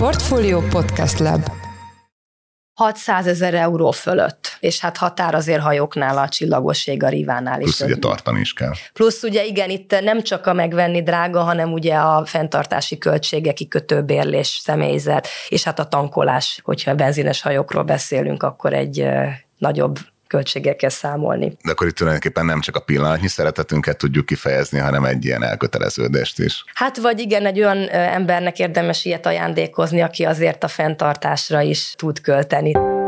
Portfolio Podcast Lab 600 ezer euró fölött, és hát határ azért hajóknál a csillagoség a rivánál is. Plusz ugye tartani is kell. Plusz ugye igen, itt nem csak a megvenni drága, hanem ugye a fenntartási költségek, kikötőbérlés, személyzet, és hát a tankolás, hogyha benzines hajókról beszélünk, akkor egy nagyobb költségekkel számolni. De akkor itt tulajdonképpen nem csak a pillanatnyi szeretetünket tudjuk kifejezni, hanem egy ilyen elköteleződést is. Hát vagy igen, egy olyan embernek érdemes ilyet ajándékozni, aki azért a fenntartásra is tud költeni.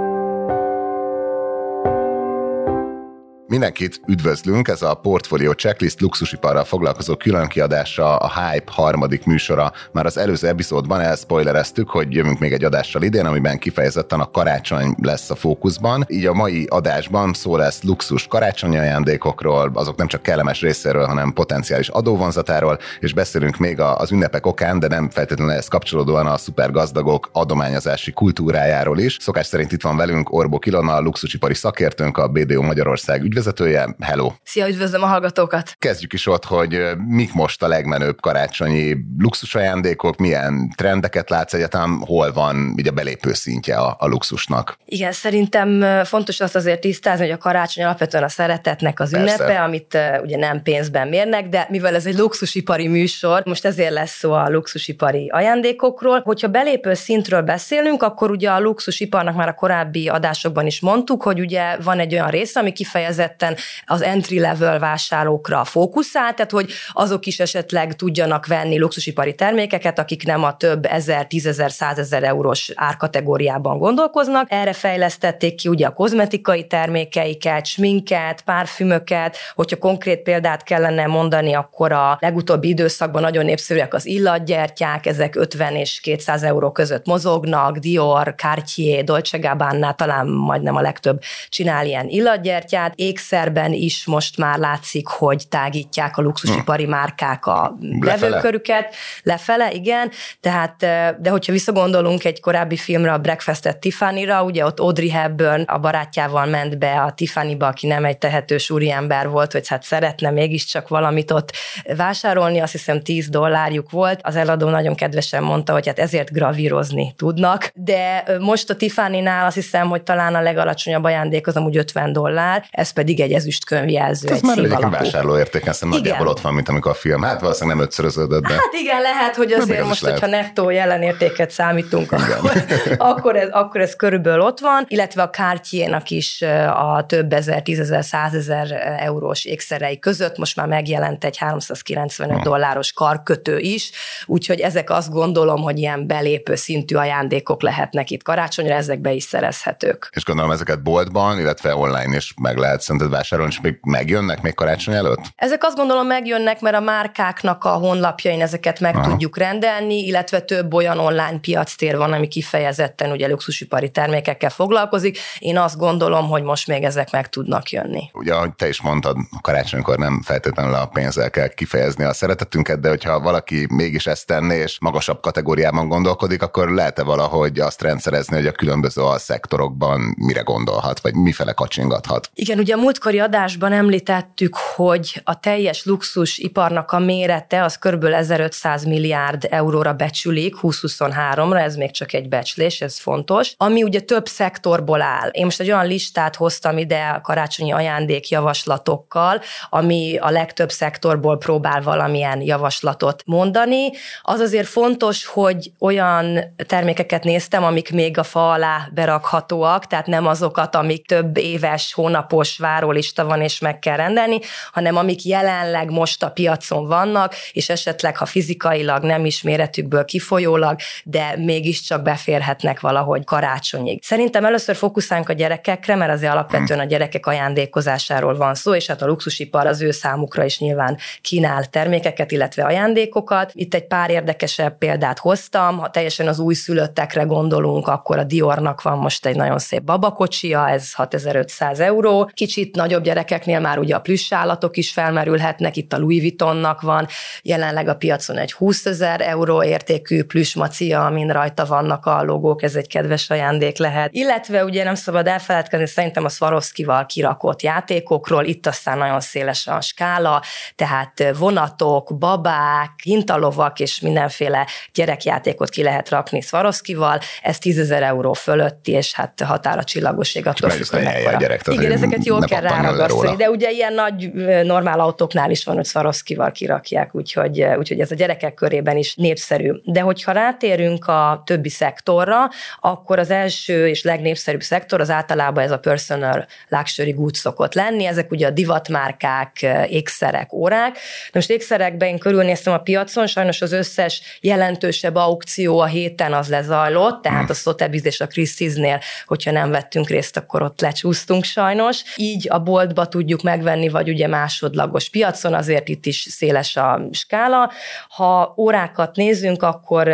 Mindenkit üdvözlünk, ez a Portfolio Checklist luxusiparral foglalkozó különkiadása, a Hype harmadik műsora. Már az előző epizódban elspoilereztük, hogy jövünk még egy adással idén, amiben kifejezetten a karácsony lesz a fókuszban. Így a mai adásban szó lesz luxus karácsonyi ajándékokról, azok nem csak kellemes részéről, hanem potenciális adóvonzatáról, és beszélünk még az ünnepek okán, de nem feltétlenül ezt kapcsolódóan a szupergazdagok adományozási kultúrájáról is. Szokás szerint itt van velünk Orbó Kilona, luxusipari szakértőnk, a BDO Magyarország ügyvezető ügyvezetője. Hello! Szia, üdvözlöm a hallgatókat! Kezdjük is ott, hogy mik most a legmenőbb karácsonyi luxus ajándékok, milyen trendeket látsz egyetem, hol van ugye a belépő szintje a, a luxusnak? Igen, szerintem fontos azt azért tisztázni, hogy a karácsony alapvetően a szeretetnek az Persze. ünnepe, amit ugye nem pénzben mérnek, de mivel ez egy luxusipari műsor, most ezért lesz szó a luxusipari ajándékokról. Hogyha belépő szintről beszélünk, akkor ugye a luxusiparnak már a korábbi adásokban is mondtuk, hogy ugye van egy olyan része, ami kifejezett kifejezetten az entry level vásárlókra fókuszál, tehát hogy azok is esetleg tudjanak venni luxusipari termékeket, akik nem a több ezer, tízezer, százezer eurós árkategóriában gondolkoznak. Erre fejlesztették ki ugye a kozmetikai termékeiket, sminket, párfümöket, hogyha konkrét példát kellene mondani, akkor a legutóbbi időszakban nagyon népszerűek az illatgyertyák, ezek 50 és 200 euró között mozognak, Dior, Cartier, Dolce Gabbana, talán majdnem a legtöbb csinál ilyen illatgyertyát, ékszerben is most már látszik, hogy tágítják a luxusipari márkák a levőkörüket. Lefele, igen. Tehát, de hogyha visszagondolunk egy korábbi filmre, a Breakfast at Tiffany-ra, ugye ott Audrey Hepburn a barátjával ment be a Tiffany-ba, aki nem egy tehetős úriember volt, hogy hát szeretne mégiscsak valamit ott vásárolni, azt hiszem 10 dollárjuk volt. Az eladó nagyon kedvesen mondta, hogy hát ezért gravírozni tudnak, de most a Tiffany-nál azt hiszem, hogy talán a legalacsonyabb ajándék az amúgy 50 dollár, ez pedig pedig egy ezüst könyvjelző. Ez egy már egy vásárló értéken, nagyjából ott van, mint amikor a film. Hát valószínűleg nem ötszöröződött, de... Hát igen, lehet, hogy azért az most, hogyha nettó jelenértéket számítunk, akkor, akkor, ez, akkor ez körülbelül ott van, illetve a kártyénak is a több ezer, tízezer, százezer eurós ékszerei között most már megjelent egy 395 hmm. dolláros karkötő is, úgyhogy ezek azt gondolom, hogy ilyen belépő szintű ajándékok lehetnek itt karácsonyra, ezekbe is szerezhetők. És gondolom ezeket boltban, illetve online is meg lehet szerinted vásárolni, és még megjönnek még karácsony előtt? Ezek azt gondolom megjönnek, mert a márkáknak a honlapjain ezeket meg Aha. tudjuk rendelni, illetve több olyan online piactér van, ami kifejezetten ugye luxusipari termékekkel foglalkozik. Én azt gondolom, hogy most még ezek meg tudnak jönni. Ugye, ahogy te is mondtad, a karácsonykor nem feltétlenül a pénzzel kell kifejezni a szeretetünket, de hogyha valaki mégis ezt tenné, és magasabb kategóriában gondolkodik, akkor lehet-e valahogy azt rendszerezni, hogy a különböző a szektorokban mire gondolhat, vagy mifele kacsingathat? Igen, ugye múltkori adásban említettük, hogy a teljes luxusiparnak a mérete az kb. 1500 milliárd euróra becsülik 2023-ra, ez még csak egy becslés, ez fontos, ami ugye több szektorból áll. Én most egy olyan listát hoztam ide a karácsonyi ajándék javaslatokkal, ami a legtöbb szektorból próbál valamilyen javaslatot mondani. Az azért fontos, hogy olyan termékeket néztem, amik még a fa alá berakhatóak, tehát nem azokat, amik több éves, hónapos várólista van, és meg kell rendelni, hanem amik jelenleg most a piacon vannak, és esetleg, ha fizikailag nem is méretükből kifolyólag, de mégiscsak beférhetnek valahogy karácsonyig. Szerintem először fókuszáljunk a gyerekekre, mert azért alapvetően a gyerekek ajándékozásáról van szó, és hát a luxusipar az ő számukra is nyilván kínál termékeket, illetve ajándékokat. Itt egy pár érdekesebb példát hoztam, ha teljesen az újszülöttekre gondolunk, akkor a Diornak van most egy nagyon szép babakocsia, ez 6500 euró, kicsi Kicsit nagyobb gyerekeknél már ugye a plüss állatok is felmerülhetnek, itt a Louis Vuittonnak van jelenleg a piacon egy 20 ezer euró értékű plüss macia, amin rajta vannak a logók, ez egy kedves ajándék lehet. Illetve ugye nem szabad elfeledkezni szerintem a Swarovskival kirakott játékokról, itt aztán nagyon széles a skála, tehát vonatok, babák, hintalovak és mindenféle gyerekjátékot ki lehet rakni Swarovskival, ez 10 ezer euró fölötti, és hát határa csillagoség attól függ, a gyerek, Igen, ezeket jól kell ráragasztani, de ugye ilyen nagy normál autóknál is van, hogy Swarovskival kirakják, úgyhogy, úgyhogy ez a gyerekek körében is népszerű. De hogyha rátérünk a többi szektorra, akkor az első és legnépszerűbb szektor az általában ez a personal luxury goods szokott lenni, ezek ugye a divatmárkák, ékszerek, órák. Most ékszerekben én körülnéztem a piacon, sajnos az összes jelentősebb aukció a héten az lezajlott, tehát a Sotheby's és a Christie's-nél, hogyha nem vettünk részt, akkor ott lecsúsztunk sajnos. Így a boltba tudjuk megvenni, vagy ugye másodlagos piacon, azért itt is széles a skála. Ha órákat nézünk, akkor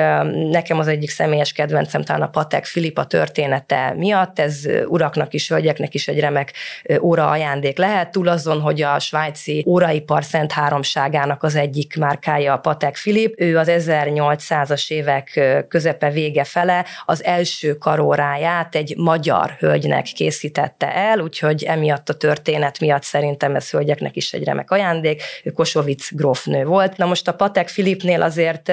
nekem az egyik személyes kedvencem talán a Patek Filip a története miatt, ez uraknak is, hölgyeknek is egy remek óra ajándék lehet, túl azon, hogy a svájci óraipar szent háromságának az egyik márkája a Patek Filip, ő az 1800-as évek közepe vége fele az első karóráját egy magyar hölgynek készítette el, úgyhogy emiatt a történet miatt szerintem ez hölgyeknek is egy remek ajándék. Ő Kosovic grófnő volt. Na most a Patek Filipnél azért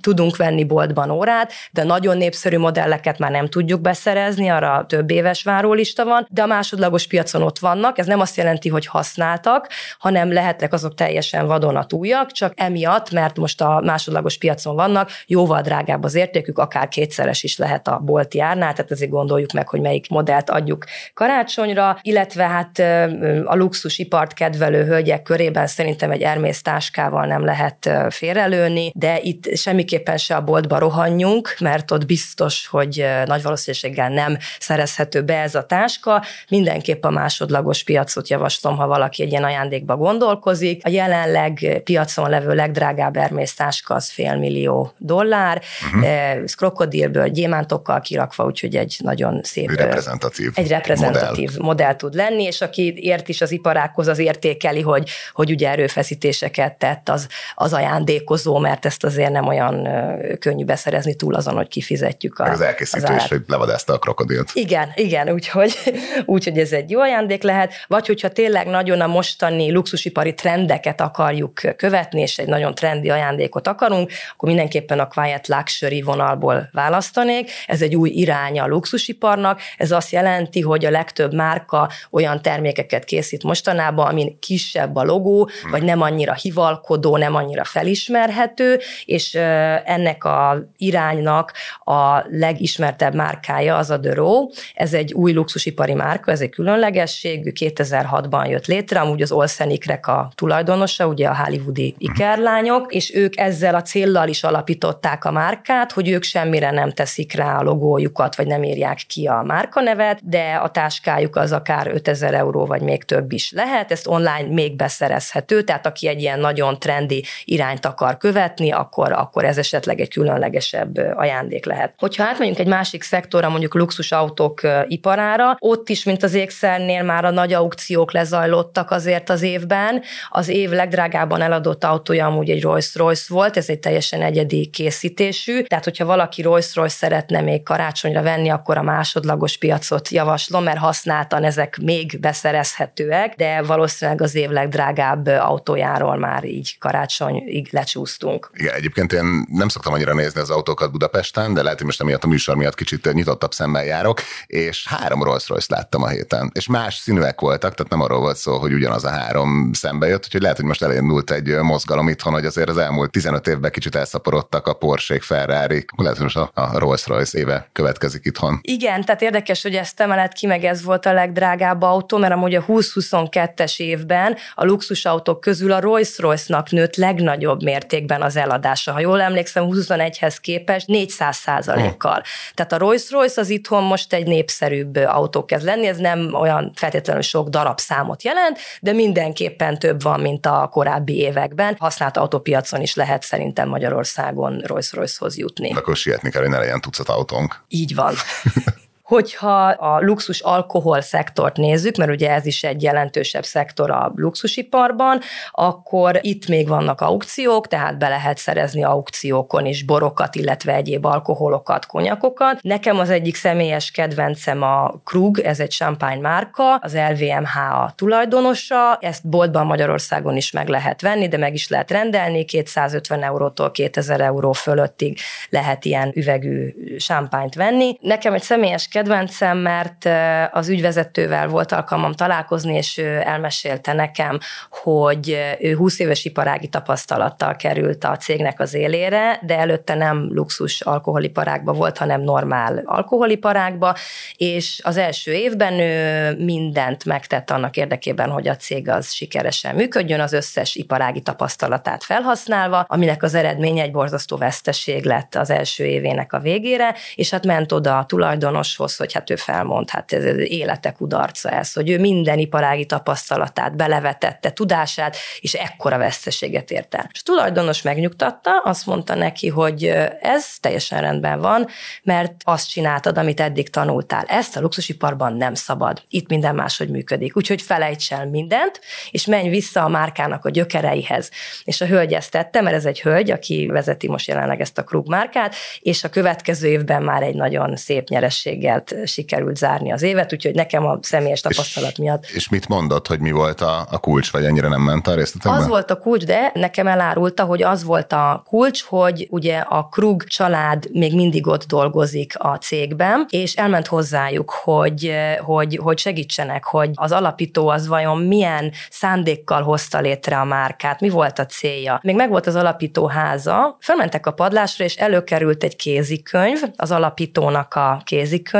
tudunk venni boltban órát, de nagyon népszerű modelleket már nem tudjuk beszerezni, arra több éves várólista van, de a másodlagos piacon ott vannak. Ez nem azt jelenti, hogy használtak, hanem lehetnek azok teljesen vadonatújak, csak emiatt, mert most a másodlagos piacon vannak, jóval drágább az értékük, akár kétszeres is lehet a bolti árnál, tehát azért gondoljuk meg, hogy melyik modellt adjuk karácsonyra, illetve hát a luxusipart kedvelő hölgyek körében szerintem egy Hermész táskával nem lehet félrelőni, de itt semmiképpen se a boltba rohanjunk, mert ott biztos, hogy nagy valószínűséggel nem szerezhető be ez a táska. Mindenképp a másodlagos piacot javaslom, ha valaki egy ilyen ajándékba gondolkozik. A jelenleg piacon levő legdrágább Hermész táska az fél millió dollár, uh-huh. ez krokodilből, gyémántokkal kirakva, úgyhogy egy nagyon szép... Reprezentatív Egy reprezentatív modell. modell tud lenni, és aki ért is az iparákhoz, az értékeli, hogy, hogy ugye erőfeszítéseket tett az, az ajándékozó, mert ezt azért nem olyan könnyű beszerezni túl azon, hogy kifizetjük a, az elkészítő is, hogy levadázta a krokodilt. Igen, igen, úgyhogy, úgyhogy ez egy jó ajándék lehet, vagy hogyha tényleg nagyon a mostani luxusipari trendeket akarjuk követni, és egy nagyon trendi ajándékot akarunk, akkor mindenképpen a Quiet Luxury vonalból választanék. Ez egy új irány a luxusiparnak, ez azt jelenti, hogy a legtöbb márka olyan termékeket készít mostanában, amin kisebb a logó, vagy nem annyira hivalkodó, nem annyira felismerhető, és ennek a iránynak a legismertebb márkája az a The Row. Ez egy új luxusipari márka, ez egy különlegesség, 2006-ban jött létre, amúgy az Olsen Ikrek a tulajdonosa, ugye a hollywoodi ikerlányok, és ők ezzel a céllal is alapították a márkát, hogy ők semmire nem teszik rá a logójukat, vagy nem írják ki a márkanevet, de a táskájuk az akár 5000 euró, vagy még több is lehet, ezt online még beszerezhető, tehát aki egy ilyen nagyon trendi irányt akar követni, akkor, akkor ez esetleg egy különlegesebb ajándék lehet. Hogyha átmegyünk egy másik szektorra, mondjuk luxusautók iparára, ott is, mint az ékszernél már a nagy aukciók lezajlottak azért az évben. Az év legdrágában eladott autója amúgy egy Rolls-Royce volt, ez egy teljesen egyedi készítésű, tehát hogyha valaki Rolls-Royce szeretne még karácsonyra venni, akkor a másodlagos piacot javaslom, mert használtan ezek még beszerezhetőek, de valószínűleg az év legdrágább autójáról már így karácsonyig lecsúsztunk. Igen, egyébként én nem szoktam annyira nézni az autókat Budapesten, de lehet, hogy most emiatt a műsor miatt kicsit nyitottabb szemmel járok, és három Rolls Royce láttam a héten, és más színűek voltak, tehát nem arról volt szó, hogy ugyanaz a három szembe jött, úgyhogy lehet, hogy most elindult egy mozgalom itthon, hogy azért az elmúlt 15 évben kicsit elszaporodtak a Porsche, Ferrari, lehet, hogy most a Rolls Royce éve következik itthon. Igen, tehát érdekes, hogy ezt emelet ki, meg ez volt a legdrágább autó, mert amúgy a 20-22-es évben a luxusautók közül a Rolls-Royce-nak nőtt legnagyobb mértékben az eladása. Ha jól emlékszem, 21-hez képest 400 százalékkal. Hmm. Tehát a Rolls-Royce az itthon most egy népszerűbb autó kezd lenni, ez nem olyan feltétlenül sok darab számot jelent, de mindenképpen több van, mint a korábbi években. Használt autópiacon is lehet szerintem Magyarországon Rolls-Royce-hoz jutni. Akkor sietni kell, hogy ne legyen tucat autónk. Így van. Hogyha a luxus alkohol szektort nézzük, mert ugye ez is egy jelentősebb szektor a luxusiparban, akkor itt még vannak aukciók, tehát be lehet szerezni aukciókon is borokat, illetve egyéb alkoholokat, konyakokat. Nekem az egyik személyes kedvencem a Krug, ez egy champagne márka, az LVMH a tulajdonosa, ezt boltban Magyarországon is meg lehet venni, de meg is lehet rendelni, 250 eurótól 2000 euró fölöttig lehet ilyen üvegű sámpányt venni. Nekem egy személyes kedvencem, mert az ügyvezetővel volt alkalmam találkozni, és ő elmesélte nekem, hogy ő 20 éves iparági tapasztalattal került a cégnek az élére, de előtte nem luxus alkoholiparágba volt, hanem normál alkoholiparágba, és az első évben ő mindent megtett annak érdekében, hogy a cég az sikeresen működjön, az összes iparági tapasztalatát felhasználva, aminek az eredménye egy borzasztó veszteség lett az első évének a végére, és hát ment oda a tulajdonoshoz, hogy hát ő felmond, hát ez élete kudarca ez, hogy ő minden iparági tapasztalatát belevetette, tudását, és ekkora veszteséget ért el. És a tulajdonos megnyugtatta, azt mondta neki, hogy ez teljesen rendben van, mert azt csináltad, amit eddig tanultál. Ezt a luxusiparban nem szabad. Itt minden máshogy működik. Úgyhogy felejts el mindent, és menj vissza a márkának a gyökereihez. És a hölgy ezt tette, mert ez egy hölgy, aki vezeti most jelenleg ezt a Krug márkát, és a következő évben már egy nagyon szép nyerességgel sikerült zárni az évet, úgyhogy nekem a személyes tapasztalat és, miatt. És mit mondott, hogy mi volt a, a kulcs, vagy ennyire nem ment a részletekbe? Az volt a kulcs, de nekem elárulta, hogy az volt a kulcs, hogy ugye a Krug család még mindig ott dolgozik a cégben, és elment hozzájuk, hogy, hogy, hogy segítsenek, hogy az alapító az vajon milyen szándékkal hozta létre a márkát, mi volt a célja. Még meg volt az alapító háza, felmentek a padlásra, és előkerült egy kézikönyv, az alapítónak a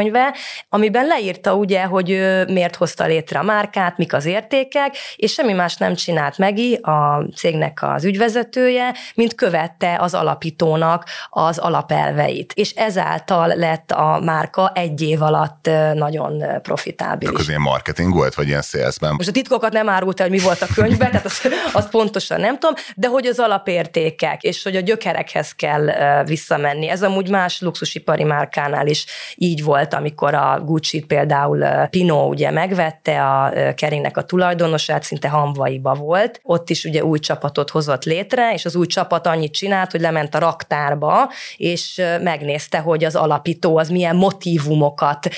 kézikönyve, amiben leírta ugye, hogy ő miért hozta létre a márkát, mik az értékek, és semmi más nem csinált Megi, a cégnek az ügyvezetője, mint követte az alapítónak az alapelveit. És ezáltal lett a márka egy év alatt nagyon profitábilis. Akkor ilyen marketing volt, vagy ilyen salesben? Most a titkokat nem árult el, hogy mi volt a könyvben, tehát azt, azt pontosan nem tudom, de hogy az alapértékek, és hogy a gyökerekhez kell visszamenni. Ez amúgy más luxusipari márkánál is így volt, amikor a Gucci például Pino ugye megvette a Keringnek a tulajdonosát, szinte hamvaiba volt. Ott is ugye új csapatot hozott létre, és az új csapat annyit csinált, hogy lement a raktárba, és megnézte, hogy az alapító az milyen motivumokat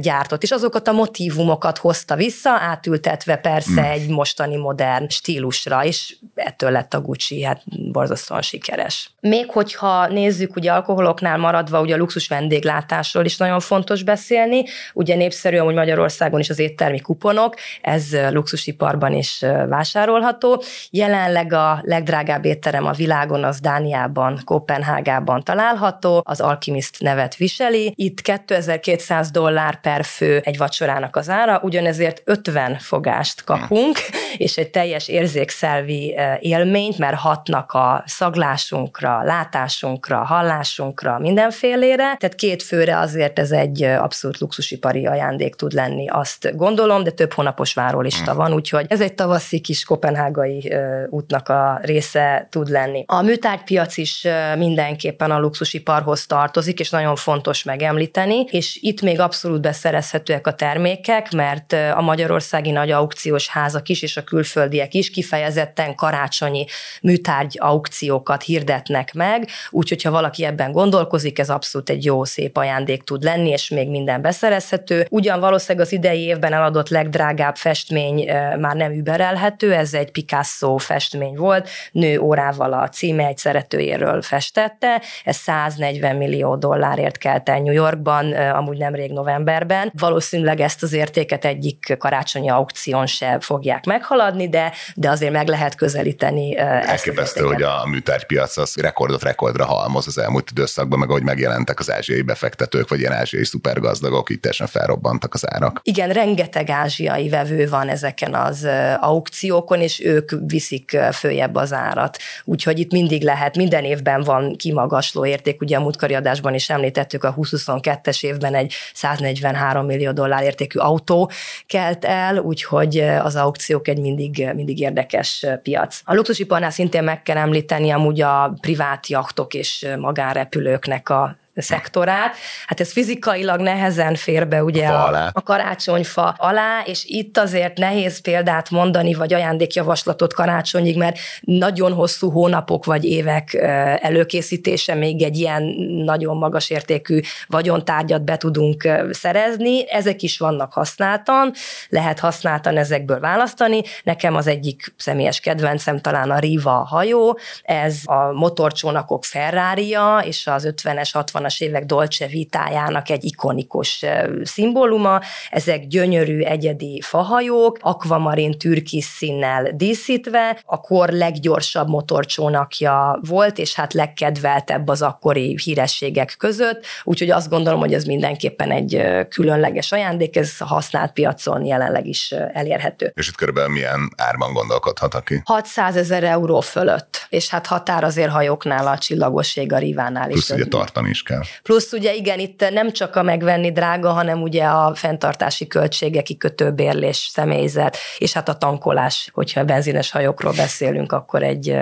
gyártott, és azokat a motivumokat hozta vissza, átültetve persze hmm. egy mostani modern stílusra, és ettől lett a Gucci hát borzasztóan sikeres. Még hogyha nézzük, ugye alkoholoknál maradva, ugye a luxus vendéglátásról is nagyon fontos beszélni, ugye népszerű hogy Magyarországon is az éttermi kuponok, ez luxusiparban is vásárolható. Jelenleg a legdrágább étterem a világon az Dániában, Kopenhágában található, az Alchemist nevet viseli. Itt 2200 dollár per fő egy vacsorának az ára, ugyanezért 50 fogást kapunk, és egy teljes érzékszelvi élményt, mert hatnak a szaglásunkra, látásunkra, hallásunkra, mindenfélére. Tehát két főre azért ez egy abszolút luxusipari ajándék tud lenni, azt gondolom, de több hónapos várólista van, úgyhogy ez egy tavaszi kis kopenhágai útnak a része tud lenni. A műtárgypiac is mindenképpen a luxusiparhoz tartozik, és nagyon fontos megemlíteni, és itt még abszolút beszerezhetőek a termékek, mert a magyarországi nagy aukciós házak is, és a külföldiek is kifejezetten karácsonyi műtárgy aukciókat hirdetnek meg, úgyhogy ha valaki ebben gondolkozik, ez abszolút egy jó, szép ajándék tud lenni, és még minden beszerezhető. Ugyan valószínűleg az idei évben eladott legdrágább festmény már nem überelhető, ez egy Picasso festmény volt, nő órával a címe egy szeretőjéről festette, ez 140 millió dollárért kelt el New Yorkban, amúgy nemrég novemberben. Valószínűleg ezt az értéket egyik karácsonyi aukción se fogják meghaladni, de, de azért meg lehet közelíteni. Elképesztő, hogy a műtárgypiac az rekordot rekordra halmoz az elmúlt időszakban, meg ahogy megjelentek az ázsiai befektetők, vagy ilyen ázsiai szupergazdagok, itt teljesen felrobbantak az árak. Igen, rengeteg ázsiai vevő van ezeken az aukciókon, és ők viszik följebb az árat. Úgyhogy itt mindig lehet, minden évben van kimagasló érték. Ugye a múltkori adásban is említettük, a 2022-es évben egy 143 millió dollár értékű autó kelt el, úgyhogy az aukciók egy mindig, mindig érdekes piac. A luxusiparnál szintén meg kell említeni amúgy a privát jachtok és magánrepülőknek a szektorát. Hát ez fizikailag nehezen fér be ugye a, a karácsonyfa alá, és itt azért nehéz példát mondani, vagy ajándékjavaslatot karácsonyig, mert nagyon hosszú hónapok vagy évek előkészítése még egy ilyen nagyon magas értékű vagyontárgyat be tudunk szerezni. Ezek is vannak használtan, lehet használtan ezekből választani. Nekem az egyik személyes kedvencem talán a Riva hajó, ez a motorcsónakok ferrari és az 50-es, 60-as évek Dolce Vitájának egy ikonikus szimbóluma. Ezek gyönyörű, egyedi fahajók, akvamarin türkis színnel díszítve, a kor leggyorsabb motorcsónakja volt, és hát legkedveltebb az akkori hírességek között, úgyhogy azt gondolom, hogy ez mindenképpen egy különleges ajándék, ez a használt piacon jelenleg is elérhető. És itt körülbelül milyen árban gondolkodhat aki? 600 ezer euró fölött, és hát határ azért hajóknál a csillagosség a rivánál Plusz is. Plusz ugye tartani is kell. Plusz ugye igen, itt nem csak a megvenni drága, hanem ugye a fenntartási költségek, kikötőbérlés, személyzet, és hát a tankolás, hogyha benzines hajókról beszélünk, akkor egy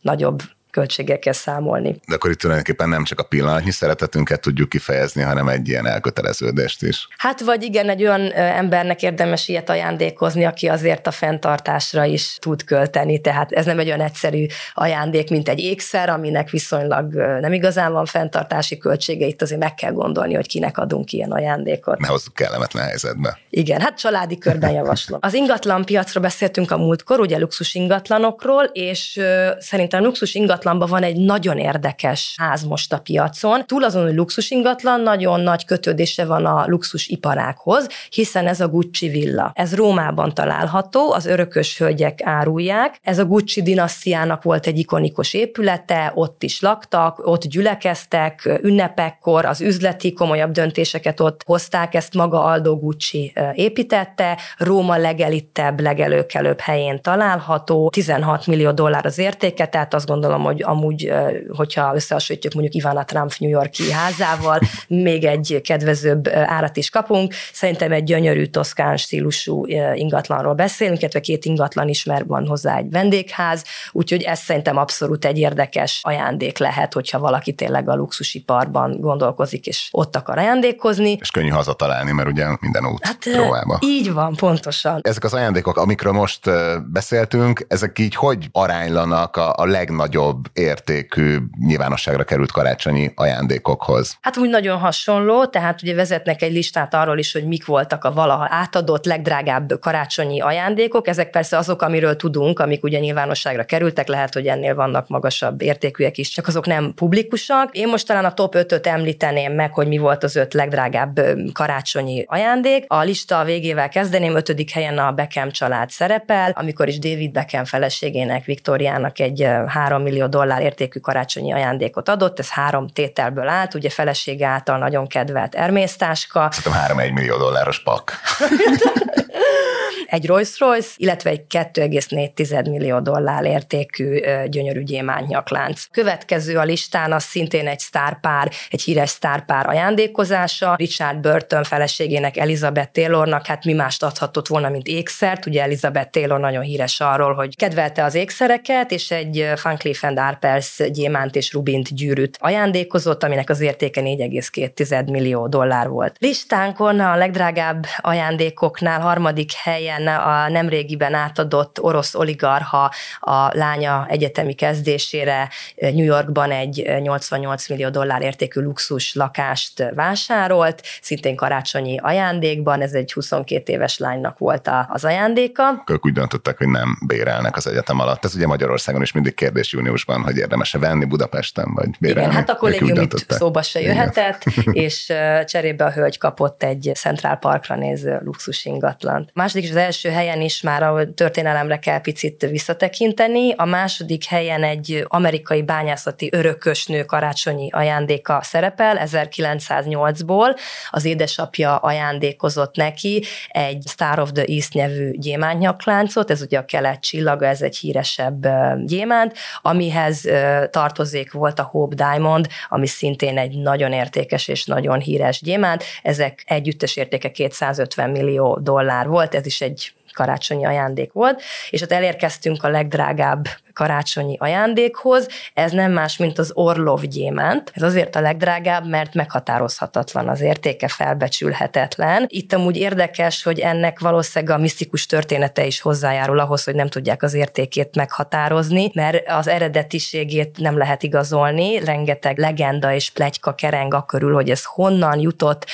nagyobb költségekkel számolni. De akkor itt tulajdonképpen nem csak a pillanatnyi szeretetünket tudjuk kifejezni, hanem egy ilyen elköteleződést is. Hát vagy igen, egy olyan embernek érdemes ilyet ajándékozni, aki azért a fenntartásra is tud költeni, tehát ez nem egy olyan egyszerű ajándék, mint egy ékszer, aminek viszonylag nem igazán van fenntartási költsége, itt azért meg kell gondolni, hogy kinek adunk ilyen ajándékot. Ne hozzuk kellemetlen helyzetbe. Igen, hát családi körben javaslom. Az ingatlan piacról beszéltünk a múltkor, ugye luxus ingatlanokról, és szerintem luxus ingatlan ingatlanban van egy nagyon érdekes ház most a piacon. Túl azon, hogy luxus ingatlan, nagyon nagy kötődése van a luxus iparákhoz, hiszen ez a Gucci villa. Ez Rómában található, az örökös hölgyek árulják. Ez a Gucci dinasztiának volt egy ikonikus épülete, ott is laktak, ott gyülekeztek, ünnepekkor az üzleti komolyabb döntéseket ott hozták, ezt maga Aldo Gucci építette, Róma legelittebb, legelőkelőbb helyén található, 16 millió dollár az értéke, tehát azt gondolom, hogy hogy amúgy, hogyha összehasonlítjuk mondjuk Ivana Trump New Yorki házával, még egy kedvezőbb árat is kapunk. Szerintem egy gyönyörű toszkán stílusú ingatlanról beszélünk, illetve két ingatlan is, mert van hozzá egy vendégház, úgyhogy ez szerintem abszolút egy érdekes ajándék lehet, hogyha valaki tényleg a luxusiparban gondolkozik, és ott akar ajándékozni. És könnyű hazatalálni, mert ugye minden út hát, Rómába. Így van, pontosan. Ezek az ajándékok, amikről most beszéltünk, ezek így hogy aránylanak a, a legnagyobb értékű, nyilvánosságra került karácsonyi ajándékokhoz? Hát úgy nagyon hasonló, tehát ugye vezetnek egy listát arról is, hogy mik voltak a valaha átadott legdrágább karácsonyi ajándékok. Ezek persze azok, amiről tudunk, amik ugye nyilvánosságra kerültek, lehet, hogy ennél vannak magasabb értékűek is, csak azok nem publikusak. Én most talán a top 5-öt említeném meg, hogy mi volt az öt legdrágább karácsonyi ajándék. A lista végével kezdeném, ötödik helyen a Beckham család szerepel, amikor is David Beckham feleségének, Viktoriának egy 3 millió dollár értékű karácsonyi ajándékot adott, ez három tételből állt, ugye felesége által nagyon kedvelt ermésztáska. Szerintem 3-1 millió dolláros pak. egy Rolls-Royce, illetve egy 2,4 millió dollár értékű gyönyörű gyémánynyaklánc. Következő a listán az szintén egy sztárpár, egy híres sztárpár ajándékozása. Richard Burton feleségének Elizabeth Taylornak, hát mi mást adhatott volna, mint ékszert. Ugye Elizabeth Taylor nagyon híres arról, hogy kedvelte az ékszereket, és egy Van Cleef Arpels gyémánt és rubint gyűrűt ajándékozott, aminek az értéke 4,2 millió dollár volt. Listánkon a legdrágább ajándékoknál harmadik helyen benne a nemrégiben átadott orosz oligarha a lánya egyetemi kezdésére New Yorkban egy 88 millió dollár értékű luxus lakást vásárolt, szintén karácsonyi ajándékban, ez egy 22 éves lánynak volt az ajándéka. Ők úgy döntöttek, hogy nem bérelnek az egyetem alatt. Ez ugye Magyarországon is mindig kérdés júniusban, hogy érdemes-e venni Budapesten, vagy bérelni. Igen, hát a kollégium itt szóba se jöhetett, Igen. és cserébe a hölgy kapott egy Central Parkra néző luxus ingatlant. Második és az első helyen is már a történelemre kell picit visszatekinteni. A második helyen egy amerikai bányászati örökösnő karácsonyi ajándéka szerepel 1908-ból. Az édesapja ajándékozott neki egy Star of the East nevű gyémántnyakláncot, ez ugye a kelet csillaga, ez egy híresebb gyémánt, amihez tartozék volt a Hope Diamond, ami szintén egy nagyon értékes és nagyon híres gyémánt. Ezek együttes értéke 250 millió dollár volt, ez is egy karácsonyi ajándék volt, és ott elérkeztünk a legdrágább karácsonyi ajándékhoz. Ez nem más, mint az Orlov gyémánt. Ez azért a legdrágább, mert meghatározhatatlan az értéke, felbecsülhetetlen. Itt amúgy érdekes, hogy ennek valószínűleg a misztikus története is hozzájárul ahhoz, hogy nem tudják az értékét meghatározni, mert az eredetiségét nem lehet igazolni. Rengeteg legenda és plegyka kereng a körül, hogy ez honnan jutott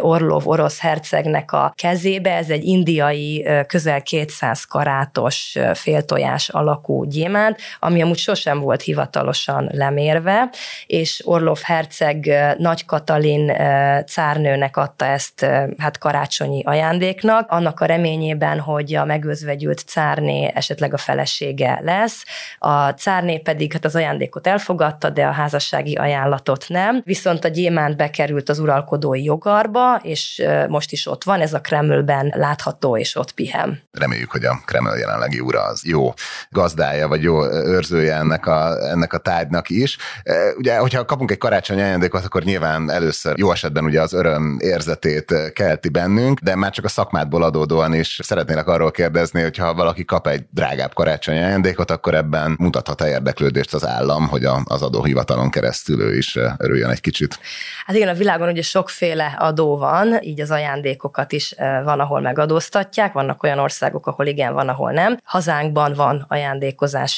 Orlov orosz hercegnek a kezébe. Ez egy indiai közel 200 karátos féltojás alakú gyémánt, ami amúgy sosem volt hivatalosan lemérve, és Orlov herceg Nagy Katalin cárnőnek adta ezt hát karácsonyi ajándéknak, annak a reményében, hogy a megözvegyült cárné esetleg a felesége lesz. A cárné pedig hát az ajándékot elfogadta, de a házassági ajánlatot nem. Viszont a gyémánt bekerült az uralkodói jogarba, és most is ott van, ez a Kremlben látható, és ott pihem. Reméljük, hogy a Kreml jelenlegi ura az jó gazdája, vagy jó őrzője ennek a, ennek a tárgynak is. Ugye, hogyha kapunk egy karácsonyi ajándékot, akkor nyilván először jó esetben ugye az öröm érzetét kelti bennünk, de már csak a szakmádból adódóan is szeretnélek arról kérdezni, hogy ha valaki kap egy drágább karácsonyi ajándékot, akkor ebben mutathat-e érdeklődést az állam, hogy az adóhivatalon keresztül ő is örüljön egy kicsit? Hát igen, a világon ugye sokféle adó van, így az ajándékokat is van, ahol megadóztatják, vannak olyan országok, ahol igen, van, ahol nem. Hazánkban van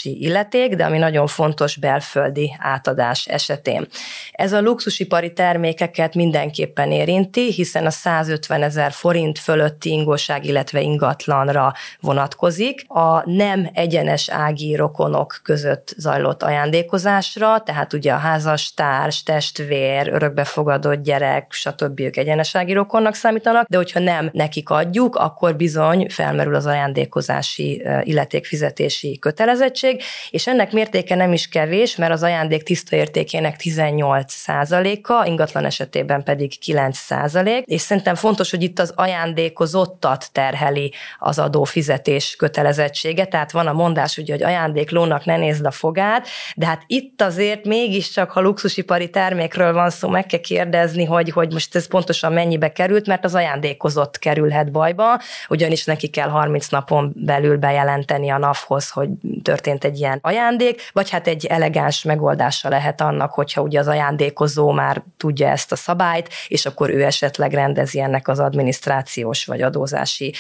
ajándékozási illeték, de ami nagyon fontos belföldi átadás esetén. Ez a luxusipari termékeket mindenképpen érinti, hiszen a 150 ezer forint fölötti ingóság, illetve ingatlanra vonatkozik. A nem egyenes ági rokonok között zajlott ajándékozásra, tehát ugye a házastárs, testvér, örökbefogadott gyerek, stb. ők egyenesági rokonnak számítanak, de hogyha nem nekik adjuk, akkor bizony felmerül az ajándékozási illetékfizetési kötelezettség, és ennek mértéke nem is kevés, mert az ajándék tiszta értékének 18 százaléka, ingatlan esetében pedig 9 százalék, és szerintem fontos, hogy itt az ajándékozottat terheli az adófizetés kötelezettsége, tehát van a mondás ugye, hogy ajándéklónak ne nézd a fogát, de hát itt azért mégiscsak, ha luxusipari termékről van szó, meg kell kérdezni, hogy, hogy most ez pontosan mennyibe került, mert az ajándékozott kerülhet bajba, ugyanis neki kell 30 napon belül bejelenteni a NAV-hoz, hogy történt egy ilyen ajándék, vagy hát egy elegáns megoldása lehet annak, hogyha ugye az ajándékozó már tudja ezt a szabályt, és akkor ő esetleg rendezi ennek az adminisztrációs vagy adózási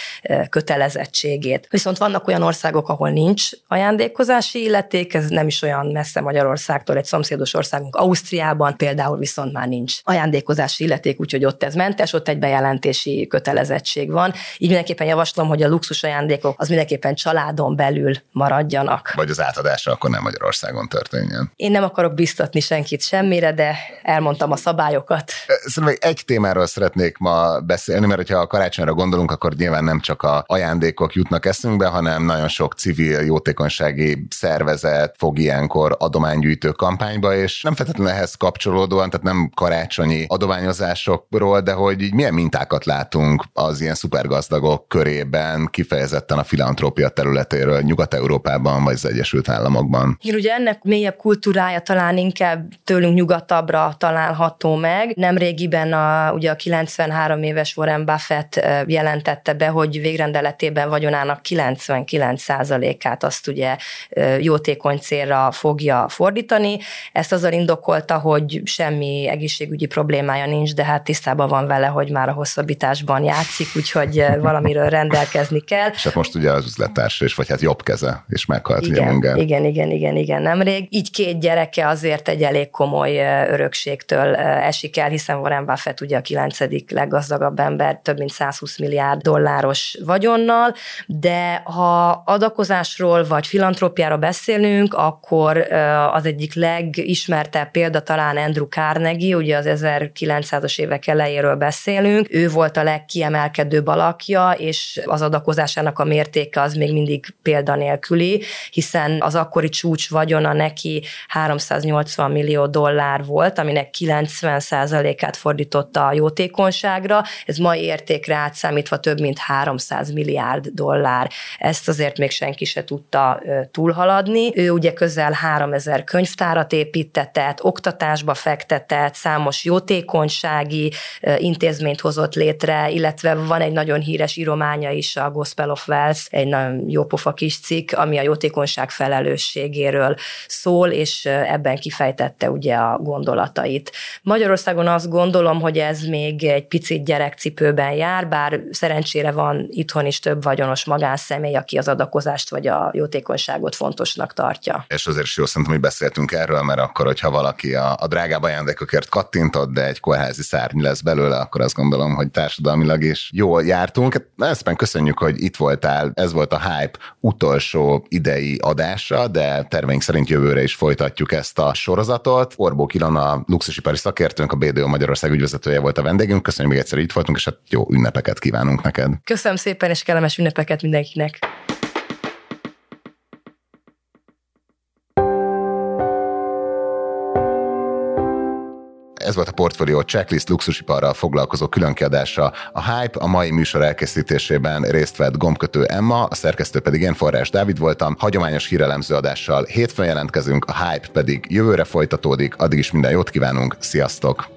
kötelezettségét. Viszont vannak olyan országok, ahol nincs ajándékozási illeték, ez nem is olyan messze Magyarországtól, egy szomszédos országunk Ausztriában például viszont már nincs ajándékozási illeték, úgyhogy ott ez mentes, ott egy bejelentési kötelezettség van. Így mindenképpen javaslom, hogy a luxus ajándékok az mindenképpen családon belül maradjanak. Vagy az átadása akkor nem Magyarországon történjen. Én nem akarok biztatni senkit semmire, de elmondtam a szabályokat. Szerintem egy témáról szeretnék ma beszélni, mert ha a karácsonyra gondolunk, akkor nyilván nem csak a ajándékok jutnak eszünkbe, hanem nagyon sok civil jótékonysági szervezet fog ilyenkor adománygyűjtő kampányba, és nem feltétlenül ehhez kapcsolódóan, tehát nem karácsonyi adományozásokról, de hogy így milyen mintákat látunk az ilyen szupergazdagok körében, kifejezetten a filantrópia területéről, Nyugat-Európában vagy az Egyesült Államokban. Igen, ugye ennek mélyebb kultúrája talán inkább tőlünk nyugatabbra található meg. Nemrégiben a, ugye a 93 éves Warren Buffett jelentette be, hogy végrendeletében vagyonának 99%-át azt ugye jótékony célra fogja fordítani. Ezt azzal indokolta, hogy semmi egészségügyi problémája nincs, de hát tisztában van vele, hogy már a hosszabbításban játszik, úgyhogy valamiről rendelkezni kell. És hát most ugye az üzlettárs, és vagy hát jobb keze, és meghalt igen, ugye Igen, igen, igen, igen, nemrég. Így két gyereke azért egy elég komoly örökségtől esik el, hiszen Warren Buffett ugye a kilencedik leggazdagabb ember, több mint 120 milliárd dolláros vagyonnal, de ha adakozásról vagy filantrópiára beszélünk, akkor az egyik legismertebb példa talán Andrew Carnegie, ugye az 1900-as évek elejéről beszélünk, ő volt a legkiemelkedőbb alakja, és az adakozásának a mértéke az még mindig példanélküli, hiszen az akkori csúcs vagyona neki 380 millió dollár volt, aminek 90%-át fordította a jótékonyságra, ez mai értékre átszámítva több mint 300 milliárd dollár. Ezt azért még senki se tudta túlhaladni. Ő ugye közel 3000 könyvtárat építetett, oktatásba fektetett, számos jótékonysági intézményt hozott létre, illetve van egy nagyon híres írománya is, a Gospel of Wells, egy nagyon jópofa kis cikk, ami a jótékonyság gazdaság felelősségéről szól, és ebben kifejtette ugye a gondolatait. Magyarországon azt gondolom, hogy ez még egy picit gyerekcipőben jár, bár szerencsére van itthon is több vagyonos magánszemély, aki az adakozást vagy a jótékonyságot fontosnak tartja. És azért is jó szerintem, hogy beszéltünk erről, mert akkor, hogyha valaki a, a drágább ajándékokért kattintott, de egy kórházi szárny lesz belőle, akkor azt gondolom, hogy társadalmilag is jól jártunk. Szépen köszönjük, hogy itt voltál. Ez volt a Hype utolsó idei adása, de terveink szerint jövőre is folytatjuk ezt a sorozatot. Orbó Ilona, luxusipari szakértőnk, a BDO Magyarország ügyvezetője volt a vendégünk. Köszönjük még egyszer, itt voltunk, és hát jó ünnepeket kívánunk neked. Köszönöm szépen, és kellemes ünnepeket mindenkinek. Ez volt a Portfolio Checklist luxusiparral foglalkozó különkiadása. A Hype a mai műsor elkészítésében részt vett gombkötő Emma, a szerkesztő pedig én Forrás Dávid voltam. Hagyományos hírelemző adással hétfőn jelentkezünk, a Hype pedig jövőre folytatódik. Addig is minden jót kívánunk, sziasztok!